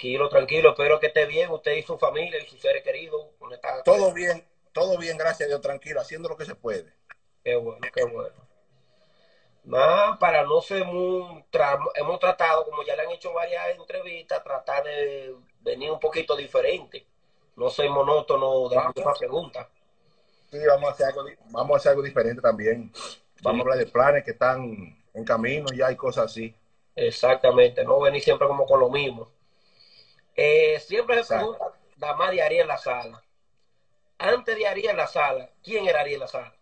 Tranquilo, tranquilo. Espero que esté bien usted y su familia y sus seres queridos. Todo bien, todo bien, gracias a Dios, tranquilo, haciendo lo que se puede. Qué bueno, qué bueno. Más para no ser muy... hemos tratado, como ya le han hecho varias entrevistas, tratar de venir un poquito diferente. No ser monótono de la misma pregunta. Sí, vamos a, hacer algo, vamos a hacer algo diferente también. Vamos a hablar de planes que están en camino ya hay cosas así. Exactamente, no venir siempre como con lo mismo. Eh, siempre se pregunta, Damas de Ariel La Sala. Antes de Ariel La Sala, ¿quién era Ariel La Sala?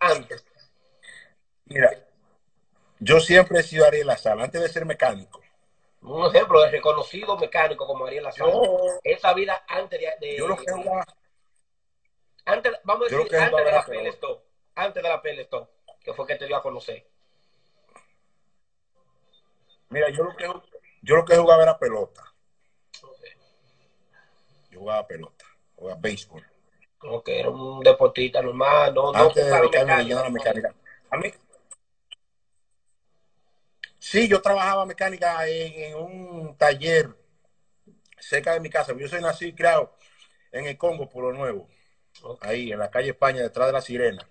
Antes. Mira, yo siempre he sido Ariel La Sala, antes de ser mecánico. Un ejemplo de reconocido mecánico como Ariel La Sala. Esa vida antes de... yo lo que jugaba, antes, vamos a decir, antes de la Pelestone. Antes de la Pelestone, que fue que te dio a conocer. Mira, yo lo que, yo lo que jugaba era pelota. Yo jugaba pelota, jugaba béisbol. Ok, era un deportista normal, no, Antes de dedicarme a la mecánica. A mí, sí, yo trabajaba mecánica en, un taller cerca de mi casa. Yo soy nacido y criado en el Congo, por lo nuevo. Ahí, en la calle España, detrás de la Sirena.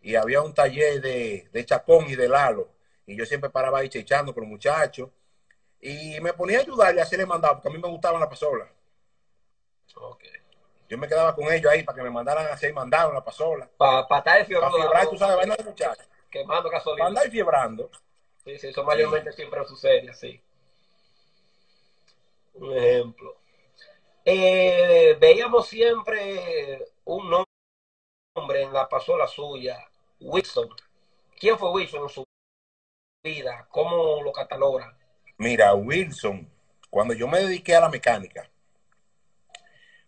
Y había un taller de, de Chacón y de Lalo y yo siempre paraba ahí chechando con los muchachos. Y me ponía a ayudarle a hacerle mandado, porque a mí me gustaban las pasolas. Okay. Yo me quedaba con ellos ahí para que me mandaran a hacer mandado en la pasola. Para pa estar fiebrando. Para fiebrar, tú sabes, vaina de muchachos. Quemando gasolina. Para andar fiebrando. Sí, sí, eso mayormente siempre sucede así. Un ejemplo. Eh, veíamos siempre un nombre en la pasola suya, Wilson. ¿Quién fue Wilson en su vida? ¿Cómo lo catalogan? Mira, Wilson, cuando yo me dediqué a la mecánica,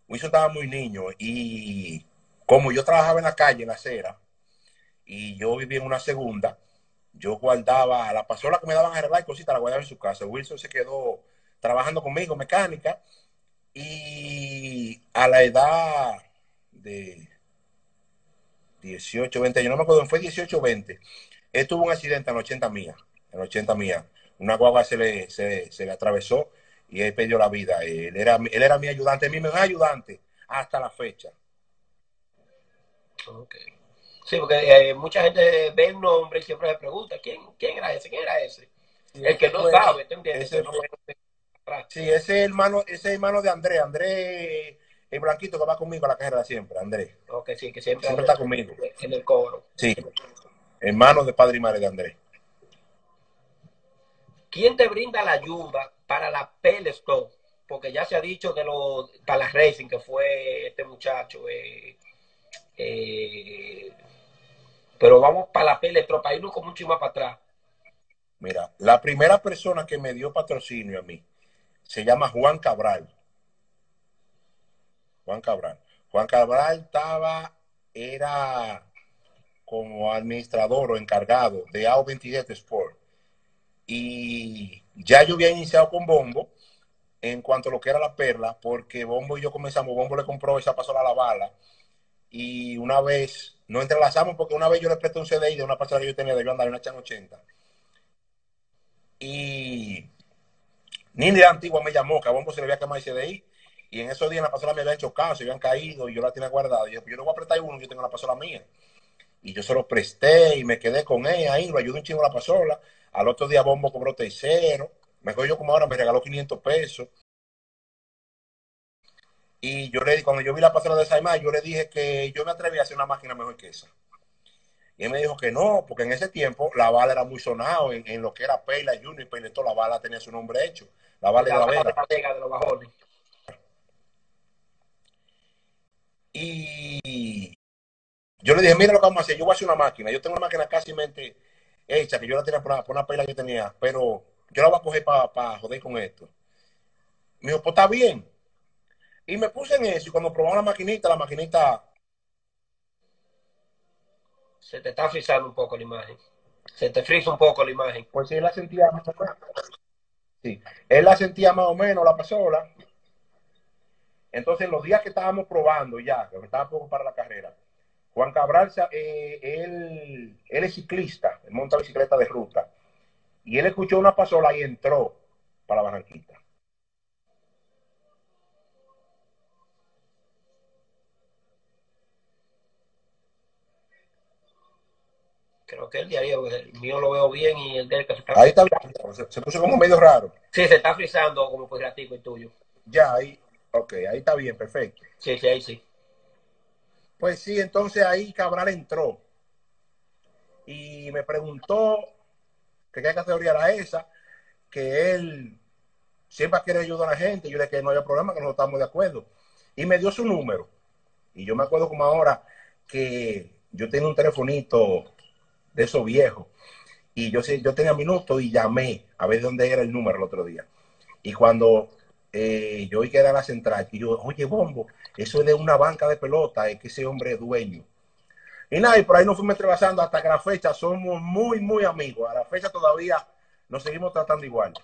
Wilson estaba muy niño y como yo trabajaba en la calle, en la acera, y yo vivía en una segunda, yo guardaba la pasola que me daban a arreglar y cositas, la guardaba en su casa. Wilson se quedó trabajando conmigo, mecánica, y a la edad de 18, 20, yo no me acuerdo, fue 18 20, él tuvo un accidente en 80 millas, en 80 millas. Una guagua se le, se, le atravesó y él perdió la vida. Él era, él era mi ayudante, mi mejor ayudante hasta la fecha. Okay. Sí, porque eh, mucha gente ve el nombre y siempre se pregunta, ¿quién, quién era ese? ¿Quién era ese? el que no sabe, ¿te entiendes? Ese sí, ese es hermano, ese hermano de Andrés. Andrés, el blanquito que va conmigo a la carrera siempre, Andrés. Ok, sí, que siempre, siempre está conmigo. En el coro. Sí hermano de padre y madre de Andrés. ¿Quién te brinda la ayuda para la Pelestone? Porque ya se ha dicho de los para la Racing, que fue este muchacho. Eh, eh, pero vamos para la Pelestone, para irnos con mucho más para atrás. Mira, la primera persona que me dio patrocinio a mí se llama Juan Cabral. Juan Cabral. Juan Cabral estaba, era como administrador o encargado de AO27 Sport. Y ya yo había iniciado con Bombo en cuanto a lo que era la perla, porque Bombo y yo comenzamos, Bombo le compró esa pasola a la bala. Y una vez nos entrelazamos porque una vez yo le presté un CDI de una pasola que yo tenía de yo andar en una Chan 80. Y Nini la antigua me llamó que a Bombo se le había quemado el CDI. Y en esos días la pasola me habían chocado, se habían caído y yo la tenía guardada. Y yo, yo le voy a apretar uno, yo tengo la pasola mía y yo se lo presté y me quedé con ella ahí, lo ayudé un chingo a la pasola. Al otro día Bombo cobró tercero, me yo como ahora, me regaló 500 pesos. Y yo le cuando yo vi la pasola de Saimá, yo le dije que yo me atrevía a hacer una máquina mejor que esa. Y él me dijo que no, porque en ese tiempo la bala era muy sonado en, lo que era Peila Junior y Peila, la bala tenía su nombre hecho. La bala de la Vega. De los bajones. Y yo le dije, mira lo que vamos a hacer, yo voy a hacer una máquina. Yo tengo una máquina casi mente hecha, que yo la tenía por una, por una pela que tenía, pero yo la voy a coger para joder con esto. Me dijo, pues está bien. Y me puse en eso, y cuando probamos la maquinita, la maquinita... Se te está frizando un poco la imagen. Se te frisa un poco la imagen. Pues sí, él la sentía más o menos. Sí, él la sentía más o menos, la pasola. Entonces, los días que estábamos probando ya, que estaba poco para la carrera, Juan Cabral, eh, él, él, es ciclista, él monta bicicleta de ruta. Y él escuchó una pasola y entró para la Barranquita. Creo que el diario, el mío lo veo bien y el del que se está... Ahí está bien, se, se, puso como medio raro. Sí, se está frizando como pues el tuyo. Ya, ahí, ok, ahí está bien, perfecto. Sí, sí, ahí sí. Pues sí, entonces ahí Cabral entró y me preguntó que qué categoría era esa, que él siempre quiere ayudar a la gente. Yo le dije que no había problema, que no estamos de acuerdo. Y me dio su número. Y yo me acuerdo como ahora que yo tenía un telefonito de esos viejos. Y yo, yo tenía minutos y llamé a ver dónde era el número el otro día. Y cuando eh, yo oí que era la central, y yo, oye, Bombo, eso es de una banca de pelota, es que ese hombre es dueño. Y nada, y por ahí nos fuimos entrevazando hasta que a la fecha somos muy, muy amigos. A la fecha todavía nos seguimos tratando igual.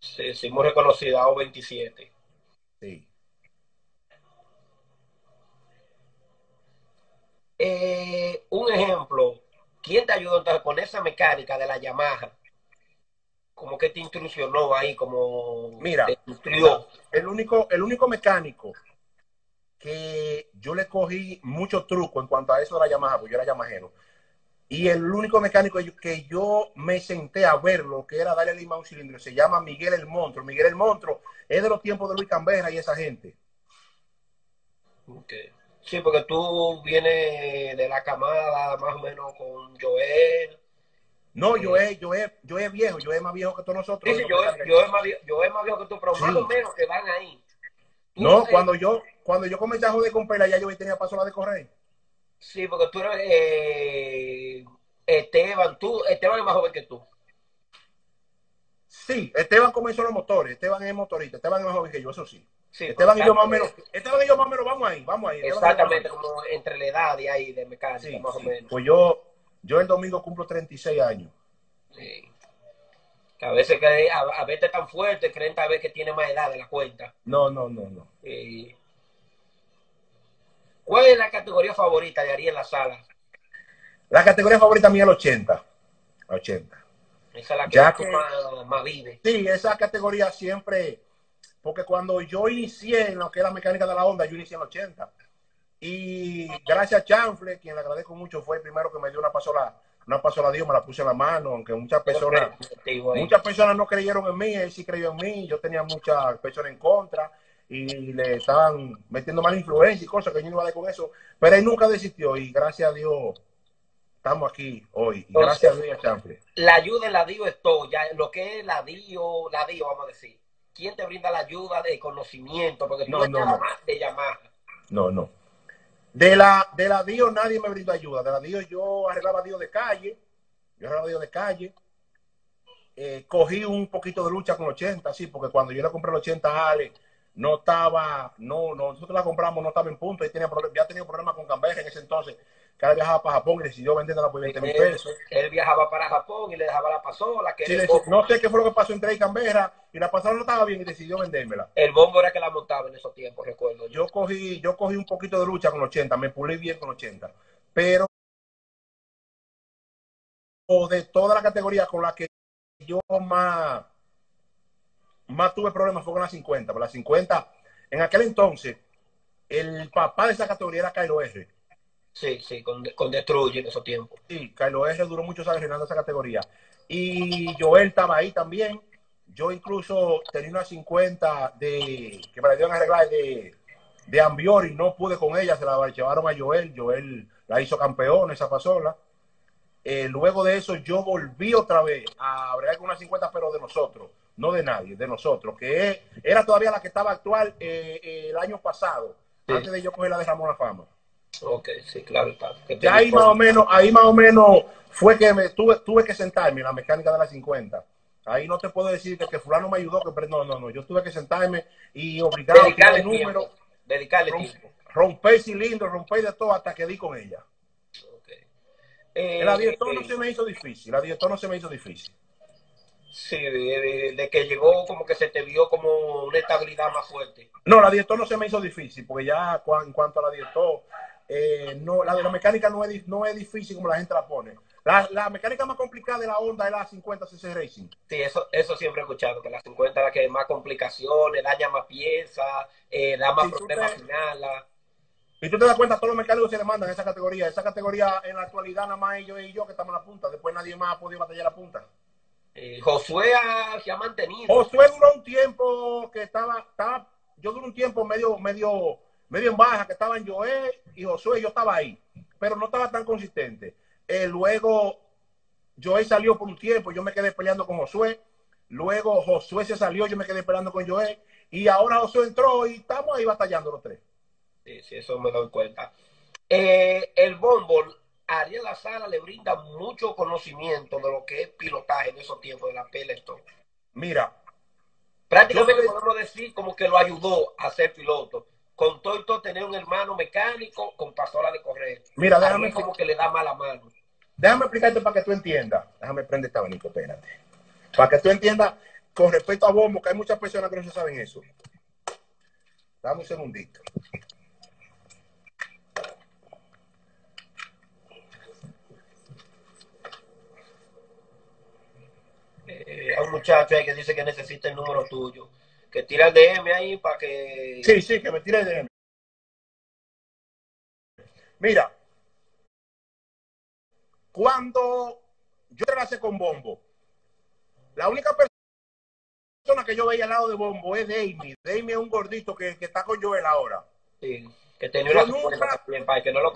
Sí, muy reconocida, O27. Sí. Eh, un ejemplo, ¿quién te ayudó entonces con esa mecánica de la Yamaha? Como que te instruccionó ahí, como Mira, el único, el único mecánico que yo le cogí mucho truco en cuanto a eso de la Yamaha, porque yo era yamajero. Y el único mecánico que yo me senté a ver lo que era darle lima a un cilindro se llama Miguel el Monstruo. Miguel el Monstruo es de los tiempos de Luis Cambera y esa gente. Okay. Sí, porque tú vienes de la camada más o menos con Joel. No, yo es, yo es, yo es viejo, yo es más viejo que todos nosotros. Sí, yo, es, yo, es más viejo, yo es más viejo que tú, pero más o menos que van ahí. no, cuando yo, cuando yo comencé a joder con Pela, ya yo tenía paso la de correr. Sí, porque tú eres eh, Esteban, tú, Esteban es más joven que tú. Sí, Esteban comenzó los motores, Esteban es motorista, Esteban es más joven que yo, eso sí. Esteban y yo más o menos, Esteban y yo más o menos vamos ahí, vamos ahí. Exactamente, como entre la edad y ahí de mecánica, más o menos. Pues yo, yo el domingo cumplo 36 años. Sí. Que a veces que a, a veces tan fuerte, creen tal vez que tiene más edad de la cuenta. No, no, no, no. ¿Cuál es la categoría favorita de Ariel la sala? La categoría favorita mía es el 80. 80. Esa es la que, más, vive. Sí, esa categoría siempre, porque cuando yo inicié en lo que es la mecánica de la onda, yo inicié en el 80. Y gracias a Chanfle, quien le agradezco mucho, fue el primero que me dio una pasola, una pasola Dios, me la puse en la mano, aunque muchas personas, muchas personas no creyeron en mí, él sí creyó en mí, yo tenía muchas personas en contra y le estaban metiendo mala influencia y cosas que yo no iba a con eso, pero él nunca desistió y gracias a Dios estamos aquí hoy. gracias a Dios, Chample. La ayuda en la DIO es todo, ya lo que es la DIO, la DIO, vamos a decir. ¿Quién te brinda la ayuda de conocimiento? Porque tú no, no, no. de llamar. No, no. De la, de la DIO nadie me brindó ayuda. De la DIO yo arreglaba DIO de calle. Yo arreglaba DIO de calle. Eh, cogí un poquito de lucha con 80, sí, porque cuando yo le compré el 80 a Ale, no estaba, no, no, nosotros la compramos, no estaba en punto, y tenía ya tenía problemas con Cambeja en ese entonces, que él viajaba para Japón y decidió venderla por 20 mil pesos. Él viajaba para Japón y le dejaba la pasola. Que no sé qué fue lo que pasó entre y Cambeja, y la pasola no estaba bien y decidió vendérmela. El bombo era que la montaba en esos tiempos, recuerdo. Yo, cogí, yo cogí un poquito de lucha con 80, me pulí bien con 80, pero de toda la categoría con la que yo más más tuve problemas fue con la 50. Por la 50, en aquel entonces, el papá de esa categoría era Kylo R. Sí, sí, con, con Destruye en esos tiempos. Sí, Kylo R duró muchos años reinando esa categoría. Y Joel estaba ahí también. Yo incluso tenía una 50 de que me la dieron a arreglar de, de Ambiori, no pude con ella, se la llevaron a Joel. Joel la hizo campeón, esa pasola. Eh, luego de eso, yo volví otra vez a bregar con una 50, pero de nosotros no de nadie, de nosotros, que era todavía la que estaba actual eh, eh, el año pasado, antes de yo coger la de Ramón la Fama. Ok, sí, claro. Ya ahí más o menos, ahí más o menos fue que me tuve, tuve que sentarme en la mecánica de la 50. Ahí no te puedo decir que, que fulano me ayudó, que no, no, no. Yo tuve que sentarme y obligar a el número, dedicarle tiempo. Romper cilindros, romper de todo hasta que di con ella. Okay. Eh, la no se me hizo difícil, la no se me hizo difícil. Sí, de, que llegó como que se te vio como una estabilidad más fuerte. No, la dietó no se me hizo difícil, porque ya en cuanto a la dietó, eh, no, la de la mecánica no es, no es difícil como la gente la pone. La, mecánica más complicada de la Honda es la 50 cc Racing. Sí, eso, eso siempre he escuchado, que la 50 es la que hay más complicaciones, daña más piezas, eh, da más problemas final. Y tú te das cuenta, todos los mecánicos se le mandan esa categoría. Esa categoría en la actualidad nada más ellos y yo que estamos en la punta. Después nadie más ha podido batallar la punta. Eh, Josué se ha mantenido. Josué duró un tiempo que estaba, estaba yo duré un tiempo medio, medio, medio en baja, que estaba en Joé y Josué, yo estaba ahí, pero no estaba tan consistente. Eh, luego Joé salió por un tiempo, yo me quedé peleando con Josué. Luego Josué se salió, yo me quedé peleando con Joé. Y ahora Josué entró y estamos ahí batallando los tres. Sí, sí, eso me doy cuenta. Eh, el bombo, Ariel La Sala le brinda mucho conocimiento de lo que es pilotaje en esos tiempos de la Peloton. Mira. Prácticamente podemos decir como que lo ayudó a ser piloto. Con todo y todo tener un hermano mecánico con pasola de correr. Mira, déjame como que le da mala mano. Déjame explicarte para que tú entiendas. Déjame prender este abanico, espérate. Para que tú entiendas con respecto a Bombo, que hay muchas personas que no se saben eso. Dame un segundito. Eh, hay un muchacho ahí que dice que necesita el número tuyo. Que tira el DM ahí para que. Sí, sí, que me tire el DM. Mira, cuando yo trabajé con Bombo, la única persona que yo veía al lado de Bombo es Damie. Damie es un gordito que, que está con Joel ahora. Sí, que tenía una nunca... también, para que no lo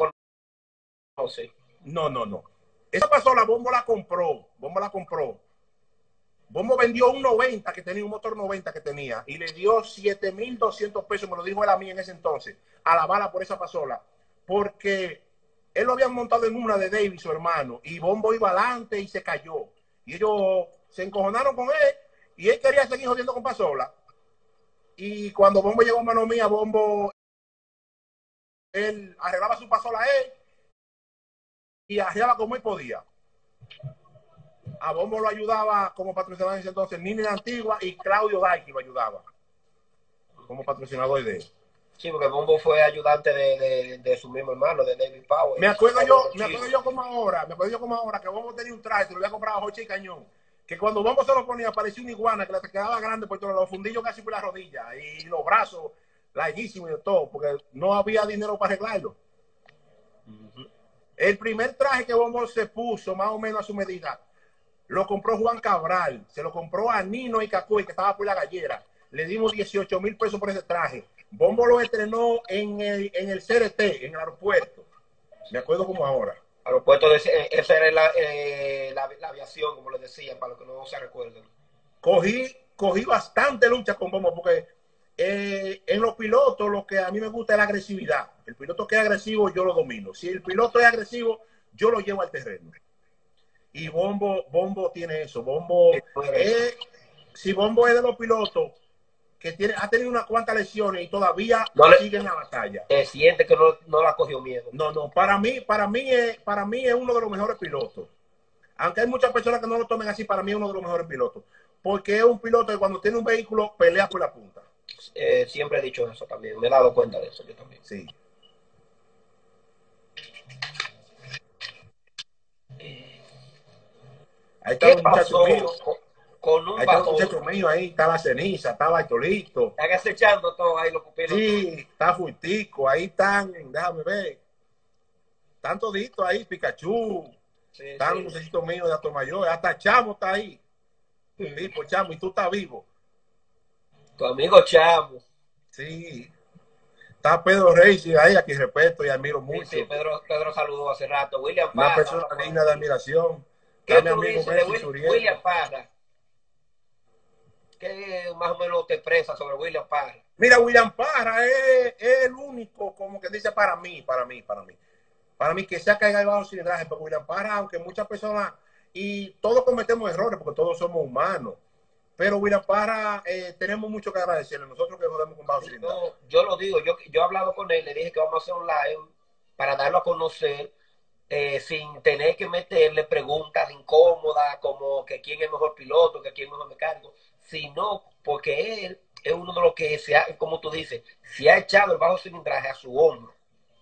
conoce. No, no, no. Esa pasola Bombo la compró. Bombo la compró Bombo vendió un 90 que tenía, un motor 90 que tenía, y le dio 7.200 pesos, me lo dijo él a mí en ese entonces, a la bala por esa pasola, porque él lo habían montado en una de Davis, su hermano, y Bombo iba adelante y se cayó. Y ellos se encojonaron con él, y él quería seguir jodiendo con pasola. Y cuando Bombo llegó a mano mía, Bombo, él arreglaba su pasola a él, y arreglaba como él podía a Bombo lo ayudaba como patrocinador en ese entonces Nini la Antigua y Claudio Daiki lo ayudaba como patrocinador de él. Sí, porque Bombo fue ayudante de, de, su mismo hermano, de David Powell. Me acuerdo yo, me acuerdo yo como ahora, me acuerdo yo como ahora que Bombo tenía un traje, se lo había comprado a Joche y Cañón. Que cuando Bombo se lo ponía parecía una iguana que le quedaba grande por todos los fundillos casi por la rodilla y los brazos larguísimos y todo, porque no había dinero para arreglarlo. El primer traje que Bombo se puso, más o menos a su medida, lo compró Juan Cabral, se lo compró a Nino y Cacuy, que estaba por la gallera. Le dimos 18 mil pesos por ese traje. Bombo lo estrenó en el, en el CRT, en el aeropuerto. Me acuerdo como ahora. Aeropuerto, de, eh, esa era eh, la, la, aviación, como les decía, para los que no se recuerden. Cogí, cogí bastante lucha con Bombo, porque eh, en los pilotos lo que a mí me gusta es la agresividad. El piloto que es agresivo, yo lo domino. Si el piloto es agresivo, yo lo llevo al terreno y Bombo, Bombo tiene eso. Bombo es, si Bombo es de los pilotos que tiene, ha tenido unas cuantas lesiones y todavía sigue en la batalla. siente que no, no la cogió miedo. No, no, para mí, para mí es, para mí es uno de los mejores pilotos. Aunque hay muchas personas que no lo tomen así, para mí es uno de los mejores pilotos. Porque es un piloto que cuando tiene un vehículo pelea por la punta. Eh, siempre he dicho eso también, me he dado cuenta de eso yo también. Sí. Ahí está un muchacho mío. Con, un ahí está un muchacho mío, ahí está la ceniza, está Bartolito. Están acechando todo ahí los pupilos. Sí, está Fuitico, ahí están, déjame ver. Están toditos ahí, Pikachu. Sí, están los muchachitos míos de Atomayor, hasta Chamo está ahí. Sí. Tipo, Chamo, y tú estás vivo. Tu amigo Chamo. Sí. Está Pedro Reyes ahí, a quien respeto y admiro mucho. Sí, Pedro, Pedro saludó hace rato. William Una persona digna de admiración. ¿Qué tú dices de William Parra? ¿Qué más o menos te expresa sobre William Parra? Mira, William Parra es, el único, como que dice para mí, para mí, para mí. Para mí que se ha caído bajo cilindraje, porque William Parra, aunque muchas personas, y todos cometemos errores, porque todos somos humanos, pero William Parra, eh, tenemos mucho que agradecerle, nosotros que jodemos con bajo cilindraje. Yo, yo lo digo, yo, yo he hablado con él, le dije que vamos a hacer un live para darlo a conocer eh, sin tener que meterle preguntas incómodas como que quién es mejor piloto, que quién es mejor mecánico, sino porque él es uno de los que se ha, como tú dices, se ha echado el bajo cilindraje a su hombro.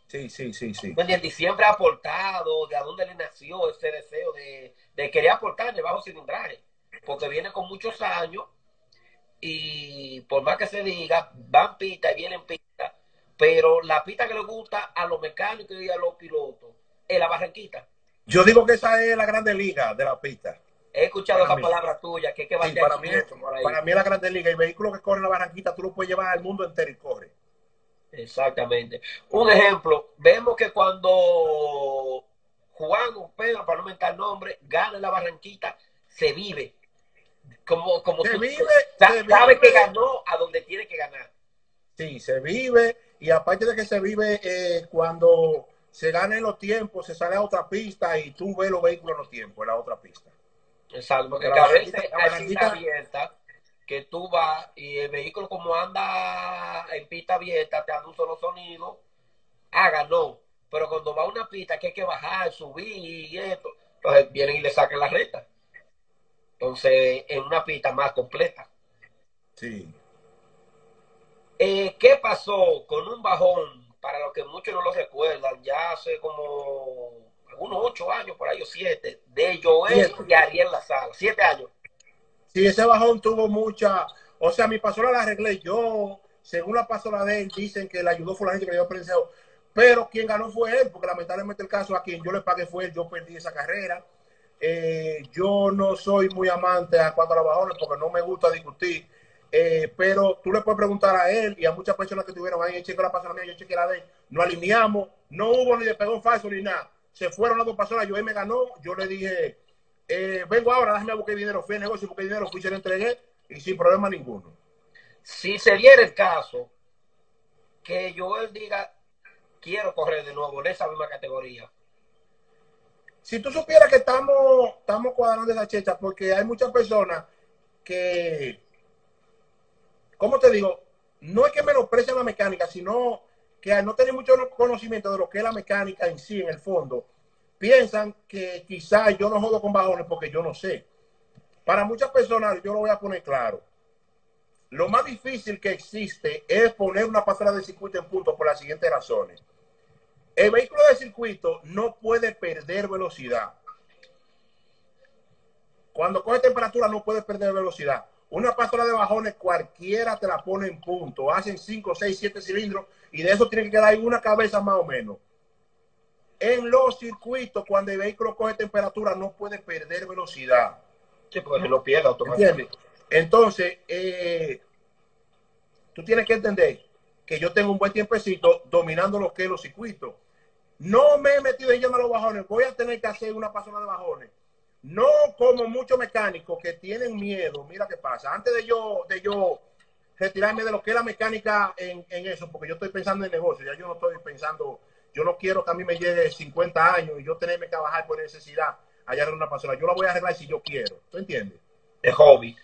Sí, sí, sí, sí. Y siempre ha aportado de a dónde le nació ese deseo de, de querer aportar el bajo cilindraje, porque viene con muchos años y por más que se diga, van pista y vienen pista, pero la pista que le gusta a los mecánicos y a los pilotos es la Barranquita. Yo digo que esa es la grande liga de la pista. He escuchado esa palabra tuya, que, que sí, para, mí, para mí es la grande liga. El vehículo que corre en la Barranquita tú lo puedes llevar al mundo entero y corre. Exactamente. Un ejemplo, vemos que cuando Juan o Pedro, para no mentar nombre, gana en la Barranquita, se vive. Como, como se vive, sabe que ganó a donde tiene que ganar. Sí, se vive y aparte de que se vive eh, cuando se gana en los tiempos, se sale a otra pista y tú ves los vehículos en los tiempos, en la otra pista. Exacto, porque a veces hay pista abierta que tú vas y el vehículo como anda en pista abierta te da un solo sonido, ganó. Pero cuando va a una pista que hay que bajar, subir y esto, entonces vienen y le sacan la recta. Entonces, en una pista más completa. Sí. Eh, ¿Qué pasó con un bajón? Para los que muchos no lo recuerdan, ya hace como unos ocho años, por ahí o siete, de Joel y Ariel La Sala. Siete años. Sí, ese bajón tuvo mucha. O sea, mi pasola la arreglé yo. Según la pasola de él, dicen que le ayudó fue la gente que le dio prenseo. Pero quien ganó fue él, porque lamentablemente el caso a quien yo le pagué fue él. Yo perdí esa carrera. Eh, yo no soy muy amante a cuanto a los bajones porque no me gusta discutir eh, pero tú le puedes preguntar a él y a muchas personas que estuvieron ahí, cheque la pasada mía, yo cheque la de él, nos alineamos, no hubo ni de pegó falso ni nada. Se fueron las dos personas, yo él me ganó, yo le dije, eh, vengo ahora, déjame buscar dinero, fui al negocio, busqué dinero, fui y se lo entregué y sin problema ninguno. Si se diera el caso que yo él diga, quiero correr de nuevo en esa misma categoría. Si tú supieras que estamos, estamos cuadrando esa checha, porque hay muchas personas que ¿cómo te digo? No es que menosprecien la mecánica, sino que al no tener mucho conocimiento de lo que es la mecánica en sí, en el fondo, piensan que quizás yo no jodo con bajones porque yo no sé. Para muchas personas, yo lo voy a poner claro. Lo más difícil que existe es poner una pasada de circuito en punto por las siguientes razones. El vehículo de circuito no puede perder velocidad. Cuando coge temperatura no puede perder velocidad. Una pasola de bajones cualquiera te la pone en punto. Hacen 5, 6, 7 cilindros y de eso tiene que quedar una cabeza más o menos. En los circuitos, cuando el vehículo coge temperatura, no puede perder velocidad. Sí, porque lo pierde automáticamente. Entonces, eh, tú tienes que entender que yo tengo un buen tiempecito dominando lo que es los circuitos. No me he metido en a los bajones. Voy a tener que hacer una pasola de bajones no como muchos mecánicos que tienen miedo. Mira qué pasa. Antes de yo, de yo retirarme de lo que es la mecánica en, eso, porque yo estoy pensando en negocio, ya yo no estoy pensando, yo no quiero que a mí me llegue 50 años y yo tenerme que trabajar por necesidad allá en una pasola. Yo la voy a arreglar si yo quiero. ¿Tú entiendes? De hobby.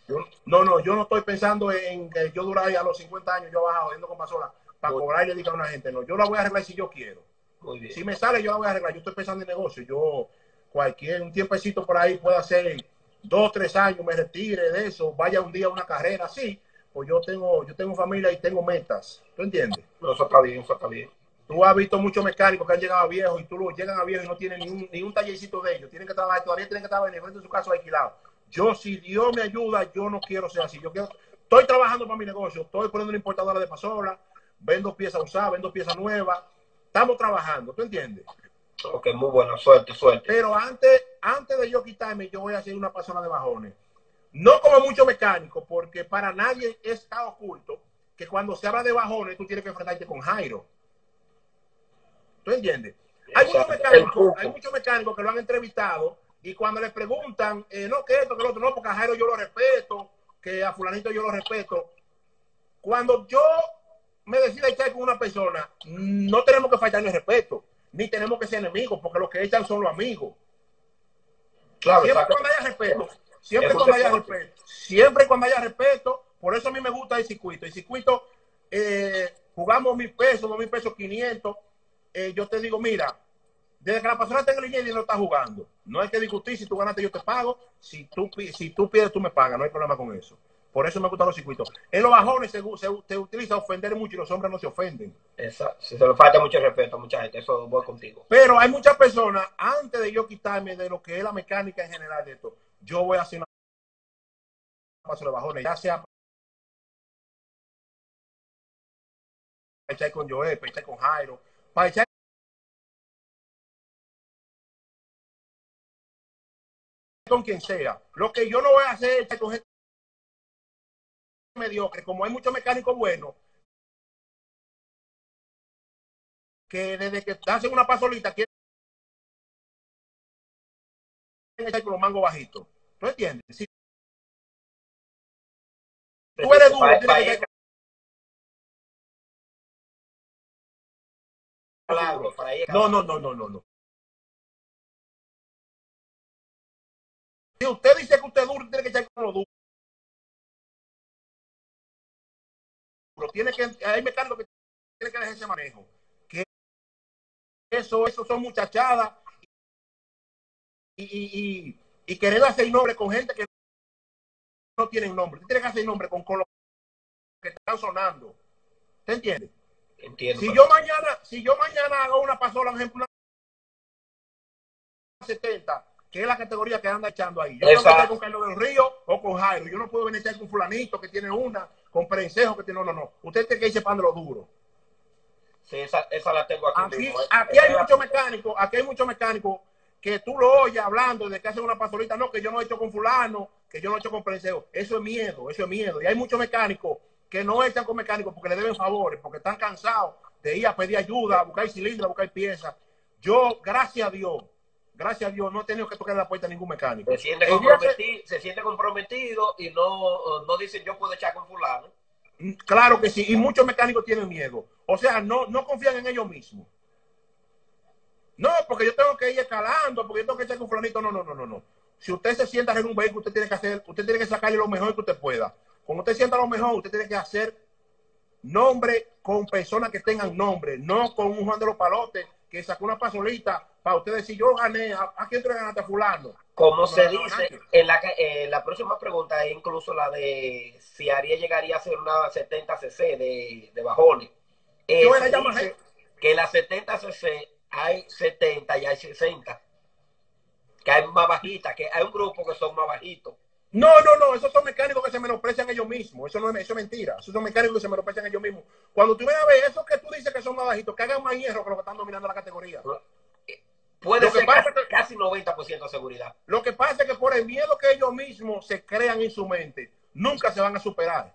no, no, yo no estoy pensando en que yo durar a los 50 años yo bajo jodiendo con pasola para cobrar y le diga a una gente. No, yo la voy a arreglar si yo quiero. Si me sale, yo la voy a arreglar. Yo estoy pensando en negocio. Yo cualquier, un tiempecito por ahí puede ser dos, tres años, me retire de eso, vaya un día a una carrera así, pues yo tengo, yo tengo familia y tengo metas. ¿Tú entiendes? eso está bien, eso está bien. Tú has visto muchos mecánicos que han llegado a viejos y tú lo llegan a viejos y no tienen ni un, ni un tallercito de ellos. Tienen que trabajar, todavía tienen que trabajar en el frente de su casa alquilado. Yo, si Dios me ayuda, yo no quiero ser así. Yo quiero, estoy trabajando para mi negocio, estoy poniendo una importadora de pasola, vendo piezas usadas, vendo piezas nuevas. Estamos trabajando, ¿tú entiendes? Ok, muy buena, suerte, suerte. Pero antes, antes de yo quitarme, yo voy a hacer una persona de bajones. No como mucho mecánico, porque para nadie está oculto que cuando se habla de bajones, tú tienes que enfrentarte con Jairo. ¿Tú entiendes? Hay muchos, mecánicos, hay muchos mecánicos que lo han entrevistado y cuando le preguntan, eh, no, que esto, que lo otro, no, porque a Jairo yo lo respeto, que a fulanito yo lo respeto. Cuando yo me decido echar con una persona, no tenemos que faltarle respeto ni tenemos que ser enemigos, porque los que echan son los amigos. Claro, siempre cuando haya respeto, siempre cuando haya respeto, siempre cuando haya respeto, por eso a mí me gusta el circuito. El circuito, eh, jugamos mil pesos, dos mil pesos, quinientos. Eh, yo te digo, mira, desde que la persona tenga línea y no está jugando. No hay que discutir, si tú ganaste yo te pago, si tú, si tú pierdes tú me pagas, no hay problema con eso. Por eso me gustan los circuitos. En los bajones se, se, utiliza ofender mucho y los hombres no se ofenden. Exacto. Se le falta mucho respeto a mucha gente. Eso voy contigo. Pero hay muchas personas, antes de yo quitarme de lo que es la mecánica en general de esto, yo voy a hacer una paso de bajones, ya sea echar con Joel, para echar con Jairo, para echar con quien sea. Lo que yo no voy a hacer es echar con gente mediocre, como hay muchos mecánicos buenos, que desde que hacen una pasolita quieren echar con los mangos bajitos. ¿Tú entiendes? Si tú eres duro, tienes que echar Claro, para ahí No, no, no, no, no, no. Si usted dice que usted es duro, tiene que echar con lo duro. Tiene que, hay mecánicos que tienen que dejar ese manejo. Que eso, eso son muchachadas y, y, y, y querer hacer nombre con gente que no tienen nombre. Usted tiene que hacer nombre con, con los que están sonando. ¿Te entiende? Entiendo. Si yo mañana, si yo mañana hago una pasola, por ejemplo, una 70, que es la categoría que anda echando ahí. Yo Exacto. estar con Carlos del Río o con Jairo. Yo no puedo venir a echar con fulanito que tiene una, con Prensejo que tiene, no, no, no. Usted tiene que irse para lo duro. Sí, esa, esa la tengo aquí. Aquí, mismo, ¿eh? aquí hay muchos mecánicos, aquí hay muchos mecánicos que tú lo oyes hablando de que hacen una pasolita, no, que yo no he hecho con fulano, que yo no he hecho con Prensejo. Eso es miedo, eso es miedo. Y hay muchos mecánicos que no echan con mecánicos porque le deben favores, porque están cansados de ir a pedir ayuda, a buscar cilindros, a buscar piezas. Yo, gracias a Dios, gracias a Dios, no he tenido que tocar la puerta a ningún mecánico. Se siente, comprometido, se siente comprometido y no, no dicen yo puedo echar con fulano. Claro que sí, y muchos mecánicos tienen miedo. O sea, no, no confían en ellos mismos. No, porque yo tengo que ir escalando, porque yo tengo que echar con fulanito. No, no, no, no, no. Si usted se sienta en un vehículo, usted tiene que hacer, usted tiene que sacarle lo mejor que usted pueda. Cuando usted sienta lo mejor, usted tiene que hacer nombre con personas que tengan nombre, no con un Juan de los Palotes que sacó una pasolita para usted decir, yo gané, ¿a, a quién tú le ganaste a fulano? Como No, se no, dice, no. en la, eh, la próxima pregunta es incluso la de si Ariel llegaría a ser una 70cc de, de bajones. Eh, Yo era que la 70cc hay 70 y hay 60. Que hay más bajitas, que hay un grupo que son más bajitos. No, no, no, esos son mecánicos que se menosprecian ellos mismos. Eso no es, eso es mentira. Esos son mecánicos que se menosprecian ellos mismos. Cuando tú vienes a ver esos que tú dices que son más bajitos, que hagan más hierro que los que están dominando la categoría. Puede Lo que ser pasa casi, casi 90% de seguridad. Lo que pasa es que por el miedo que ellos mismos se crean en su mente, nunca se van a superar.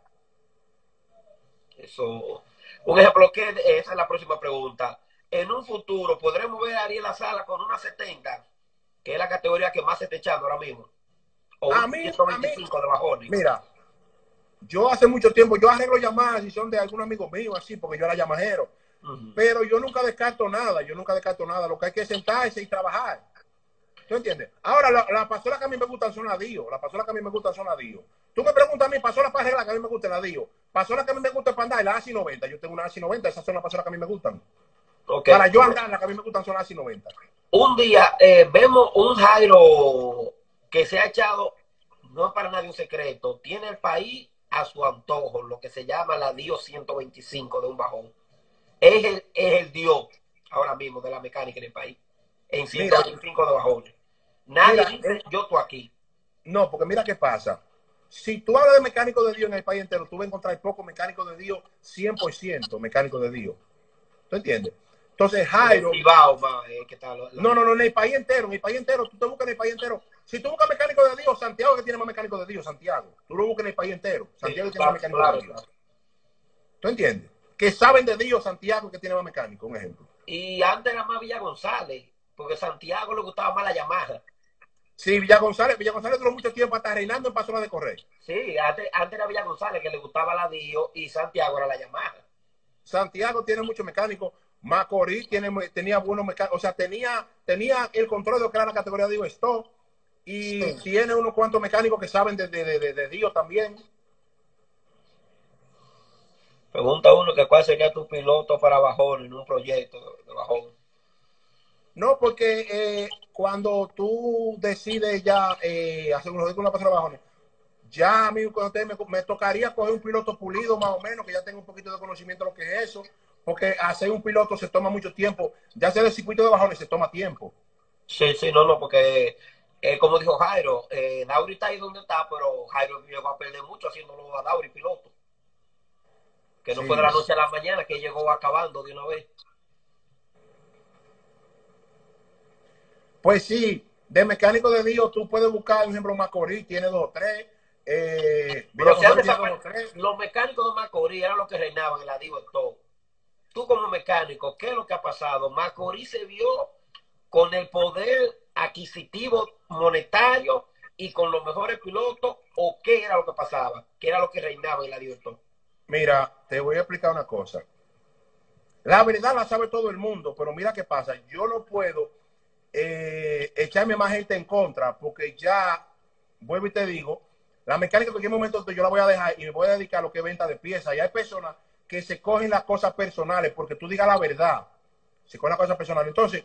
Eso. Un ejemplo, que esa es la próxima pregunta. En un futuro, ¿podremos ver a Ariel La Sala con una 70, que es la categoría que más se está echando ahora mismo? O A mí- 125 de bajones. Mira, yo hace mucho tiempo, yo arreglo llamadas y son de algunos amigos míos, así, porque yo era llamajero. Pero yo nunca descarto nada, yo nunca descarto nada. Lo que hay que es sentarse y trabajar. ¿Tú entiendes? Ahora, la, la que a mí me gustan son las Dio. Las pasolas que a mí me gustan son las Dio. Tú me preguntas a mí, pasola para arreglar que a mí me gusta la Dio. Pasola que a mí me gusta para andar, la ASI 90. Yo tengo una ASI 90, esas son las pasolas que a mí me gustan. Ok. Para yo andar, las que a mí me gustan son las ASI 90. Un día eh, vemos un Jairo que se ha echado, no es para nadie un secreto, tiene el país a su antojo, lo que se llama la Dios 125 de un bajón. Es el, es el Dios ahora mismo de la mecánica en el país, en 125 de bajones. Nadie Mira, dice, yo estoy aquí. No, porque mira qué pasa. Si tú hablas de mecánico de Dios en el país entero, tú vas a encontrar pocos mecánicos de Dios, 100% mecánicos de Dios. ¿Tú entiendes? Entonces, Jairo, Cibao, ma, eh, ¿qué tal? La- no, no, no, en el país entero, en el país entero, tú te buscas en el país entero. Si tú buscas mecánico de Dios, Santiago que tiene más mecánico de Dios, Santiago. Tú lo buscas en el país entero. Santiago Sí, tiene más mecánico claro, de Dios. ¿Tú entiendes? Que saben de Dios, Santiago que tiene más mecánico, un ejemplo. Y antes era más Villa González, porque Santiago le gustaba más la Yamaha. Sí, Villa González, Villa González duró mucho tiempo hasta reinando en pasola de correr. Sí, antes, antes era Villa González que le gustaba la Dio y Santiago era la Yamaha. Santiago tiene muchos mecánicos. Macorís tiene, tenía buenos mecánicos. O sea, tenía, tenía el control de lo que era la categoría de Stop. Y Sí. tiene unos cuantos mecánicos que saben de, de, de, de Dios también. Pregunta uno que cuál sería tu piloto para bajón en un proyecto de bajón. No, porque eh, cuando tú decides ya eh, hacer unos una pasada de bajones, ya a mí cuando usted me, me tocaría coger un piloto pulido más o menos, que ya tenga un poquito de conocimiento de lo que es eso, porque hacer un piloto se toma mucho tiempo. Ya hacer el circuito de bajones se toma tiempo. Sí, sí, no, no, porque eh, como dijo Jairo, eh, Dauri está ahí donde está, pero Jairo llegó a perder mucho haciéndolo a Dauri piloto. Que no fue de la noche a la mañana que llegó acabando de una vez. Pues sí, de mecánico de Dios tú puedes buscar, por ejemplo, Macorís tiene dos o tres. Eh, los mecánicos de Macorís eran los que reinaban en la Divo todo. Tú como mecánico, ¿qué es lo que ha pasado? Macorís se vio con el poder adquisitivo monetario y con los mejores pilotos o qué era lo que pasaba, qué era lo que reinaba en la Divo Mira, te voy a explicar una cosa. La verdad la sabe todo el mundo, pero mira qué pasa. Yo no puedo eh, echarme más gente en contra, porque ya, vuelvo y te digo, la mecánica en cualquier momento yo la voy a dejar y me voy a dedicar a lo que es venta de piezas. Y hay personas que se cogen las cosas personales porque tú digas la verdad. Se cogen las cosas personales. Entonces,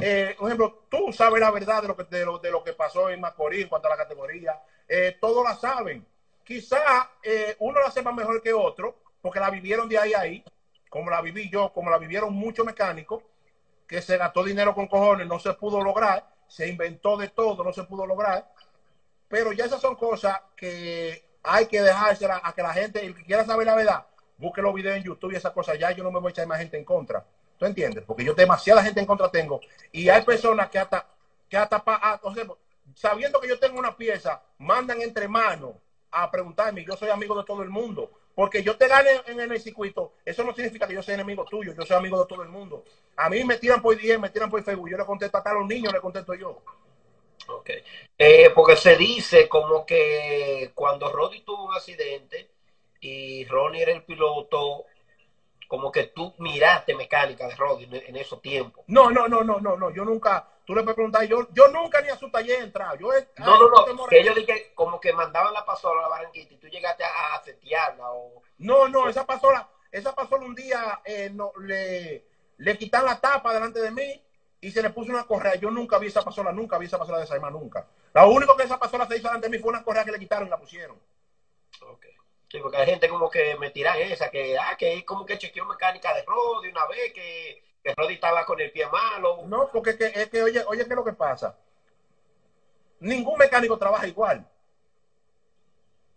eh, por ejemplo, tú sabes la verdad de lo que, de lo, de lo que pasó en Macorís en cuanto a la categoría. Eh, todos la saben. Quizá eh, uno la sepa mejor que otro, porque la vivieron de ahí a ahí, como la viví yo, como la vivieron muchos mecánicos que se gastó dinero con cojones, no se pudo lograr, se inventó de todo, no se pudo lograr. Pero ya esas son cosas que hay que dejársela a que la gente, el que quiera saber la verdad, busque los videos en YouTube y esas cosas. Ya yo no me voy a echar más gente en contra. ¿Tú entiendes? Porque yo demasiada gente en contra tengo. Y hay personas que hasta, que hasta ah, sabiendo que yo tengo una pieza, mandan entre manos a preguntarme. Yo soy amigo de todo el mundo. Porque yo te gane en el circuito, eso no significa que yo sea enemigo tuyo, yo soy amigo de todo el mundo. A mí me tiran por 10, me tiran por Facebook, yo le contesto hasta a los niños, le contesto yo. Ok. Eh, porque se dice como que cuando Roddy tuvo un accidente y Ronnie era el piloto, como que tú miraste mecánica de Roddy en, esos tiempos. No, no, no, no, no, no, yo nunca, tú le puedes preguntar, yo, yo nunca ni a su taller he entrado. Yo no, no, no, que ellos dije como que mandaban la pasola a la Barranquita y tú llegaste a, a setearla o... No, no, esa pasola, esa pasola un día eh, no, le, le quitan la tapa delante de mí y se le puso una correa. Yo nunca vi esa pasola, nunca vi esa pasola de Saima, nunca. Lo único que esa pasola se hizo delante de mí fue una correa que le quitaron y la pusieron. Sí, porque hay gente como que me tiran esa, que, ah, que como que chequeó mecánica de de una vez, que que Roddy estaba con el pie malo. No, porque es que, es que oye, oye, ¿qué es lo que pasa? Ningún mecánico trabaja igual.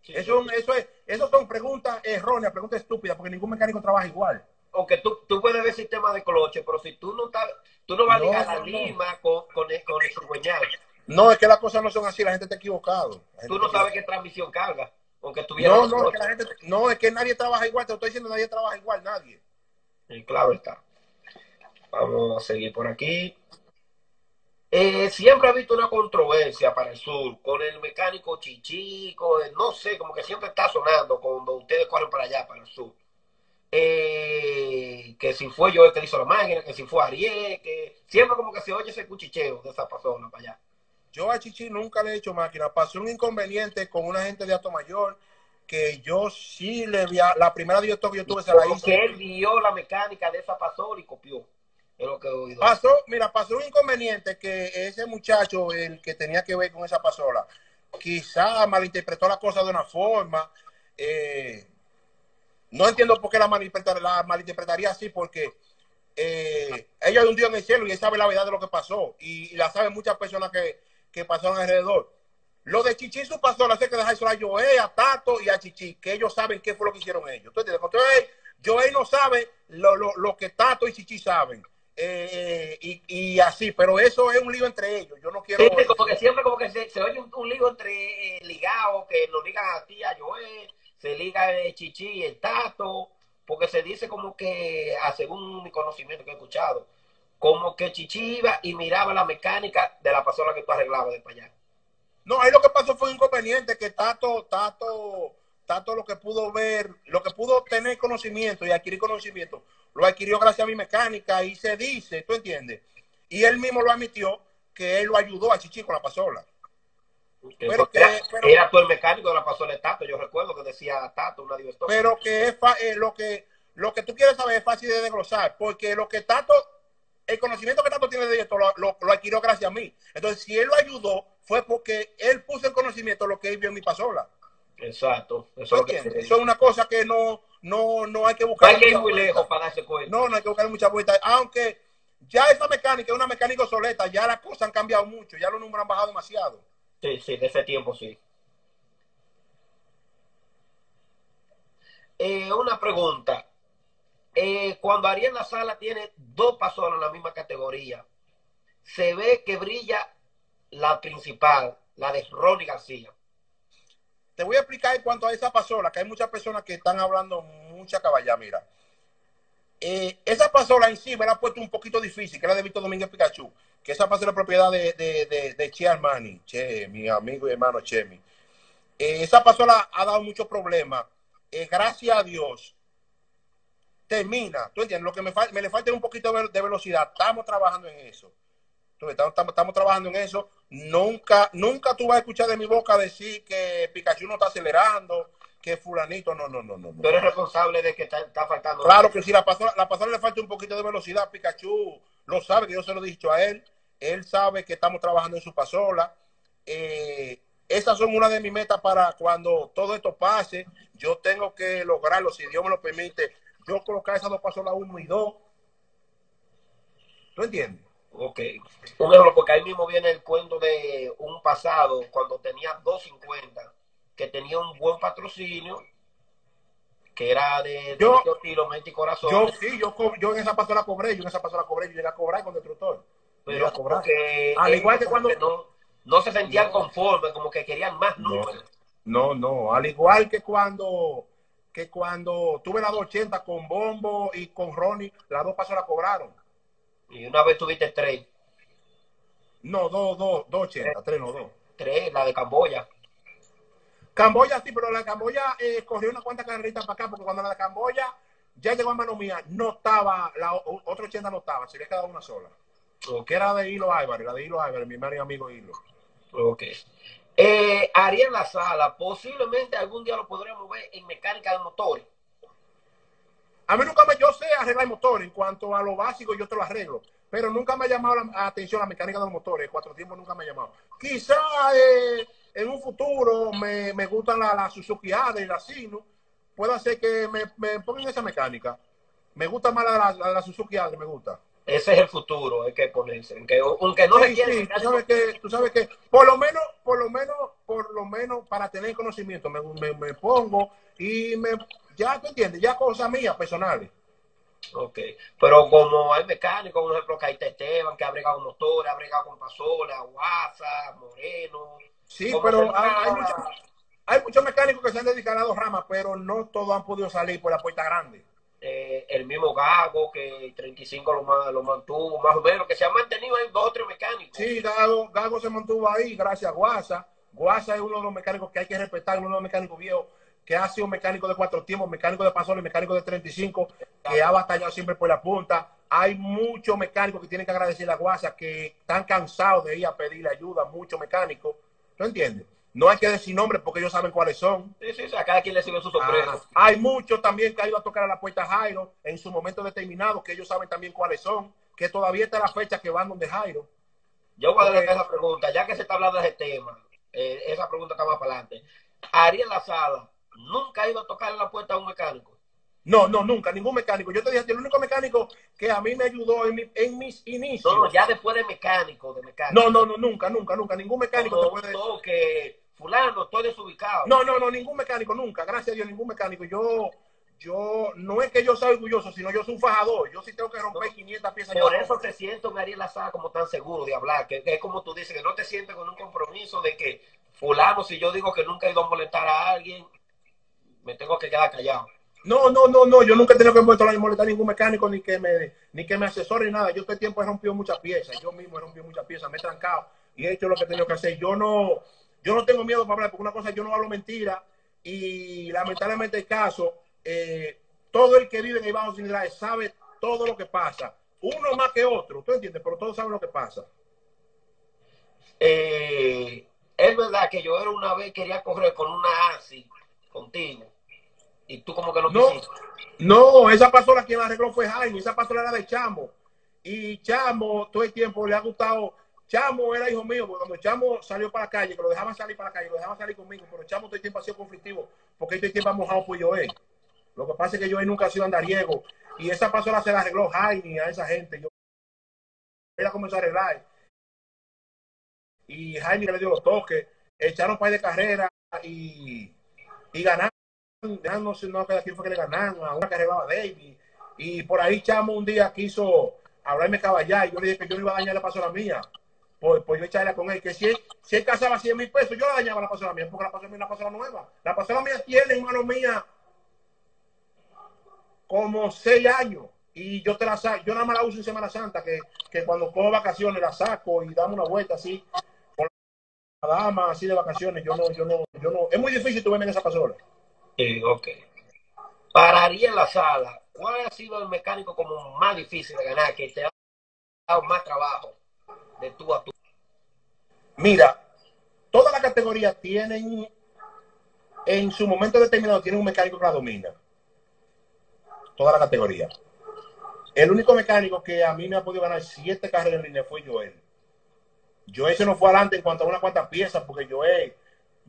eso, eso, es, eso son preguntas erróneas, preguntas estúpidas, porque ningún mecánico trabaja igual. Aunque tú, tú puedes ver sistema de cloche, pero si tú no, estás, tú no vas a ligar la lima con, con, el, con el No, es que las cosas no son así, la gente está equivocado. Tú no sabes qué transmisión carga. Aunque no, no, es que la gente, no, es que nadie trabaja igual, te lo estoy diciendo, nadie trabaja igual, nadie. Y claro está. Vamos a seguir por aquí. Eh, siempre ha visto una controversia para el sur con el mecánico Chichico, no sé, como que siempre está sonando cuando ustedes corren para allá, para el sur. Eh, que si fue yo el que hizo la máquina, que si fue Ariel, que siempre como que se oye ese cuchicheo de esa persona para allá. Yo a Chichi nunca le he hecho máquina. Pasó un inconveniente con una gente de Ato Mayor que yo sí le vi, la primera director que yo tuve se la hice. Que él vio la mecánica de esa pasola y copió. Pasó, mira, pasó un inconveniente que ese muchacho, el que tenía que ver con esa pasola, quizá malinterpretó la cosa de una forma. Eh, no entiendo por qué la, la malinterpretaría así, porque eh, ella un día en el cielo y él sabe la verdad de lo que pasó. Y, la saben muchas personas que, que pasaron alrededor. Lo de Chichi su pasola, sé que dejar eso a Joey, a Tato y a Chichi, que ellos saben qué fue lo que hicieron ellos. Entonces, Joey no sabe lo, lo, lo que Tato y Chichi saben. Eh, y, así, pero eso es un lío entre ellos. Yo no quiero. como que siempre como que se, oye un, lío entre eh, ligados, que lo ligan a ti, a Joel, se liga el Chichi y el Tato, porque se dice como que, a según mi conocimiento que he escuchado, como que Chichi iba y miraba la mecánica de la pasola que tú arreglabas de para allá. No, ahí lo que pasó fue un inconveniente que Tato, Tato, Tato lo que pudo ver, lo que pudo tener conocimiento y adquirir conocimiento lo adquirió gracias a mi mecánica y se dice, ¿tú entiendes? Y él mismo lo admitió que él lo ayudó a Chichi con la pasola. Pero que, era, todo el mecánico de la pasola de Tato, yo recuerdo que decía Tato, una Pero que es eh, lo que lo que tú quieres saber es fácil de desglosar, porque lo que Tato, el conocimiento que Tato tiene de esto lo, adquirió gracias a mí. Entonces, si él lo ayudó, fue porque él puso en conocimiento lo que él vio en mi pasola. Exacto. Eso, es, eso es una cosa que no, no, no hay que buscar. No hay que ir muy lejos para darse cuenta. No, no hay que buscar mucha vuelta. Aunque ya esa mecánica es una mecánica obsoleta, ya las cosas han cambiado mucho, ya los números han bajado demasiado. Sí, sí, de ese tiempo sí. eh, una pregunta. Eh, cuando Ariel La Sala tiene dos pasolas en la misma categoría, se ve que brilla la principal, la de Ronnie García. Te voy a explicar en cuanto a esa pasola, que hay muchas personas que están hablando mucha caballa. Mira, eh, esa pasola en sí me la ha puesto un poquito difícil, que era de Víctor Domínguez Pikachu, que esa pasola es propiedad de, de, de, de Che Armani, Che, mi amigo y hermano Chemi. Eh, esa pasola ha dado muchos problemas. Eh, gracias a Dios, termina. ¿Tú entiendes? Lo que me, me le falta un poquito de velocidad. Estamos trabajando en eso. Estamos, estamos, estamos, trabajando en eso. Nunca, nunca tú vas a escuchar de mi boca decir que Pikachu no está acelerando, que fulanito, no, no, no, no. Tú eres responsable de que está, está faltando. Claro que sí, la pastora, la pastora le falta un poquito de velocidad. Pikachu lo sabe, que yo se lo he dicho a él. Él sabe que estamos trabajando en su pasola. Eh, esas son una de mis metas para cuando todo esto pase. Yo tengo que lograrlo, si Dios me lo permite. Yo colocar esas dos pasolas, uno y dos. ¿Tú entiendes? Ok. Un ejemplo, porque ahí mismo viene el cuento de un pasado, cuando tenía 250, que tenía un buen patrocinio, que era de, de yo, tiro, mente y corazón. Yo sí, yo, yo en esa pasola cobré, yo en esa pasola cobré, yo llegué a cobrar con destructor. Pero a cobrar. Al igual que cuando... No, no se sentían no. conformes, como que querían más números. No, no, al igual que cuando que cuando tuve la 280 con Bombo y con Ronnie, las dos pasolas cobraron. Y una vez tuviste tres. No, dos, dos, dos ochenta, tres, no, dos. Tres, la de Camboya. Camboya sí, pero la de Camboya eh, corrió una cuanta carreritas para acá, porque cuando la de Camboya ya llegó a mano mía, no estaba, la otra 80 no estaba, se había quedado una sola. Okay. Que era de Hilo Álvarez, la de Hilo Álvarez, mi hermano y amigo Hilo. Ok. Eh, Ariel La Sala, posiblemente algún día lo podríamos ver en mecánica de motores. A mí nunca me, yo sé arreglar motores, en cuanto a lo básico yo te lo arreglo, pero nunca me ha llamado la atención la mecánica de los motores, cuatro tiempos nunca me ha llamado. Quizá eh, en un futuro me, me gustan la, la Suzuki Ada y la Sino, puede ser que me, me pongan esa mecánica. Me gusta más la, la, la, Suzuki Ada, me gusta. Ese es el futuro, hay que ponerse. Aunque, aunque no sí, se quiere, sí, tú sabes que, tú sabes que, por lo menos, por lo menos, por lo menos, para tener conocimiento, me, me, me pongo y me, ya tú entiendes, ya cosas mías personales. Ok, pero como hay mecánicos, por ejemplo, hay Esteban, que ha bregado motores, ha bregado con Pasola, Guasa, Moreno. Sí, pero hay, hay, muchos, hay muchos mecánicos que se han dedicado a dos ramas, pero no todos han podido salir por la puerta grande. Eh, el mismo Gago, que 35 lo, lo, mantuvo, más o menos, que se ha mantenido en dos o tres mecánicos. Sí, Gago, Gago se mantuvo ahí gracias a Guasa. Guasa es uno de los mecánicos que hay que respetar, uno de los mecánicos viejos que ha sido mecánico de cuatro tiempos, mecánico de pasola y mecánico de 35, que ha batallado siempre por la punta. Hay muchos mecánicos que tienen que agradecerle a Guasa que están cansados de ir a pedirle ayuda, muchos mecánicos. ¿Tú entiendes? No hay que decir nombres porque ellos saben cuáles son. Sí, sí, sí, a cada quien le sirve su sorpresa. Ah, hay muchos también que han ido a tocar a la puerta Jairo en su momento determinado, que ellos saben también cuáles son, que todavía está la fecha que van donde Jairo. Yo voy a darle esa pregunta, ya que se está hablando de ese tema, eh, esa pregunta está más para adelante. Ariel La Sala nunca ha ido a tocar en la puerta a un mecánico. No, no, nunca, ningún mecánico. Yo te dije, el único mecánico que a mí me ayudó en, mi, en mis inicios. No, no, ya después de mecánico, de mecánico. No, no, no, nunca, nunca, nunca. Ningún mecánico no, te puede. No, que fulano, estoy desubicado. No, no, no, ningún mecánico, nunca. Gracias a Dios, ningún mecánico. Yo, yo, no es que yo sea orgulloso, sino yo soy un fajador. Yo sí tengo que romper no, 500 piezas. Por eso te siento, María Lazada, como tan seguro de hablar, que, que, es como tú dices, que no te sientes con un compromiso de que fulano, si yo digo que nunca he ido a molestar a alguien, me tengo que quedar callado. No, no, no, no, yo nunca he tenido que molestar, molestar a ningún mecánico ni que me ni que me asesore ni nada. Yo este tiempo he rompido muchas piezas, yo mismo he rompido muchas piezas, me he trancado y he hecho lo que he tenido que hacer. Yo no, yo no tengo miedo para hablar, porque una cosa yo no hablo mentira y lamentablemente el caso, eh, todo el que vive en el Bajo Cilindraje sabe todo lo que pasa, uno más que otro, ¿tú entiendes? Pero todos saben lo que pasa. Eh, es verdad que yo era una vez quería correr con una ASI contigo y tú como que no no, quisiste. no, esa pasola quien la arregló fue Jaime, esa pasola era de Chamo. Y Chamo todo el tiempo le ha gustado. Chamo era hijo mío, porque cuando Chamo salió para la calle, que lo dejaban salir para la calle, lo dejaban salir conmigo, pero Chamo todo el tiempo ha sido conflictivo, porque todo el tiempo ha mojado por Joel. Lo que pasa es que Joel nunca ha sido andariego. Y esa pasola se la arregló Jaime a esa gente. Yo ella comenzó a arreglar. Y Jaime le dio los toques, echaron para de carrera y, y ganaron. no sé no, quién fue que le ganaron, a una que arreglaba David. Y por ahí Chamo un día quiso hablarme caballar y yo le dije que yo no iba a dañar la pasola mía. Pues, pues yo echarla con él, que si él, si él casaba 100 mil pesos, yo la dañaba la pasola mía, porque la pasola mía es una pasola nueva. La pasola mía tiene, hermano mía, como 6 años. Y yo te la saco, yo nada más la uso en Semana Santa, que, que cuando cojo vacaciones la saco y damos una vuelta así, con la dama, así de vacaciones. Yo no, yo no, yo no. Es muy difícil tú verme en esa pasola. Sí, ok. Pararía en la sala, ¿cuál ha sido el mecánico como más difícil de ganar, que te ha dado más trabajo de tú a tú? Mira, todas las categorías tienen, en su momento determinado, tienen un mecánico que la domina. Toda la categoría. El único mecánico que a mí me ha podido ganar siete carreras en línea fue Joel. Joel se nos fue adelante en cuanto a unas cuantas piezas, porque Joel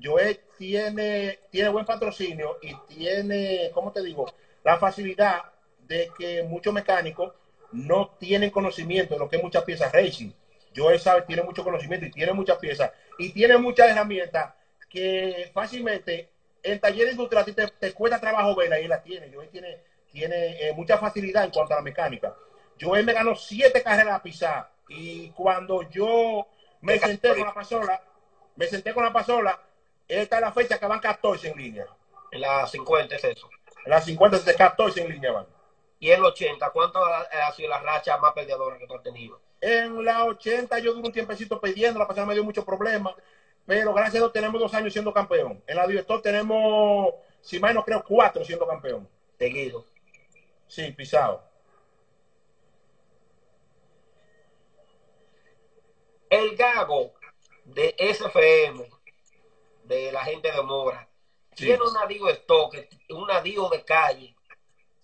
Joel tiene, tiene buen patrocinio y tiene, ¿cómo te digo? La facilidad de que muchos mecánicos no tienen conocimiento de lo que es muchas piezas racing. Joel sabe, tiene mucho conocimiento y tiene muchas piezas y tiene muchas herramientas que fácilmente en talleres industriales te, te cuesta trabajo verla y él la tiene. Joel tiene, tiene eh, mucha facilidad en cuanto a la mecánica. Joel me ganó siete carreras a pisar y cuando yo me senté con la pasola, me senté con la pasola, esta es la fecha que van 14 en línea. En la 50 es eso. En la 50 es de 14 en línea van. ¿Y en el 80? ¿Cuánto ha, sido la racha más perdedora que tú has tenido? En la 80 yo duré un tiempecito pidiendo, la pasada me dio muchos problemas, pero gracias a Dios tenemos dos años siendo campeón. En la director tenemos, si más no creo, cuatro siendo campeón. Seguido. Sí, pisado. El gago de SFM de la gente de Mora. Tiene un adiós stock, un adiós de calle,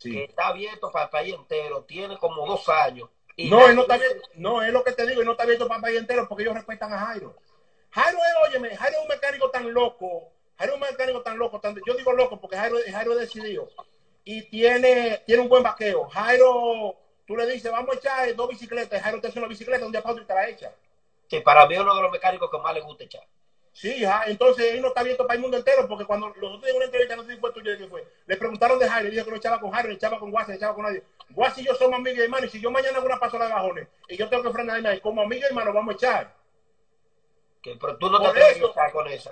que está abierto para el país entero, tiene como dos años. No, él no está abierto, no, es lo que te digo, él no está abierto para país entero porque ellos respetan a Jairo. Jairo es, óyeme, Jairo es un mecánico tan loco, Jairo es un mecánico tan loco, yo digo loco porque Jairo, Jairo es decidido y tiene, tiene un buen vaqueo. Jairo, tú le dices, vamos a echar dos bicicletas, Jairo te hace una bicicleta un día para otro y te la echa. Sí, para mí es uno de los mecánicos que más le gusta echar. Sí, entonces él no está abierto para el mundo entero, porque cuando los otros en una entrevista, no sé si fue tuyo que fue, le preguntaron de Jairo, dijo que no echaba con Jairo, echaba con Guasi, echaba con nadie. Guasi y yo somos amigos y hermanos, y si yo mañana hago una pasola de bajones y yo tengo que frenar ahí, como amigo y hermano vamos a echar. pero tú no te atreves a echar con esa.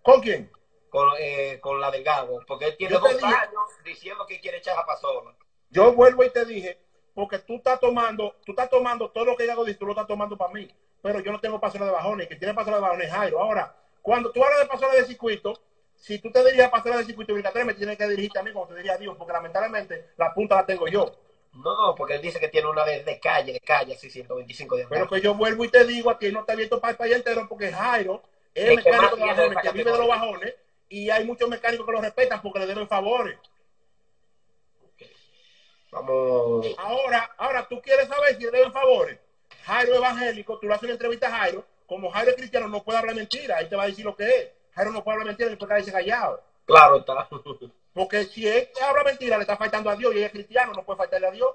¿Con quién? Con, eh, con la del Gago, porque él tiene dos años diciendo que quiere echar a pasola. Yo vuelvo y te dije, porque tú estás tomando, tú estás tomando todo lo que Gago dice, tú lo estás tomando para mí pero yo no tengo pasola de bajones. Que tiene pasola de bajones Jairo. Ahora, cuando tú hablas de pasola de circuito, si tú te diriges a pasola de circuito obligatorio, me tienes que dirigirte a mí como te diría a Dios, porque lamentablemente la punta la tengo yo. No, porque él dice que tiene una de, de calle, de calle, así 125 de Pero que yo vuelvo y te digo, aquí no está abierto para el país entero, porque Jairo es el mecánico de bajones, que vive de los bajones, y hay muchos mecánicos que lo respetan porque le deben favores. Vamos. Ahora, ahora, tú quieres saber si le deben favores. Jairo evangélico, tú le haces una entrevista a Jairo, como Jairo es cristiano, no puede hablar mentira, ahí te va a decir lo que es. Jairo no puede hablar mentira, puede quedarse callado. Claro está. Porque si él habla mentira, le está faltando a Dios y él es cristiano, no puede faltarle a Dios.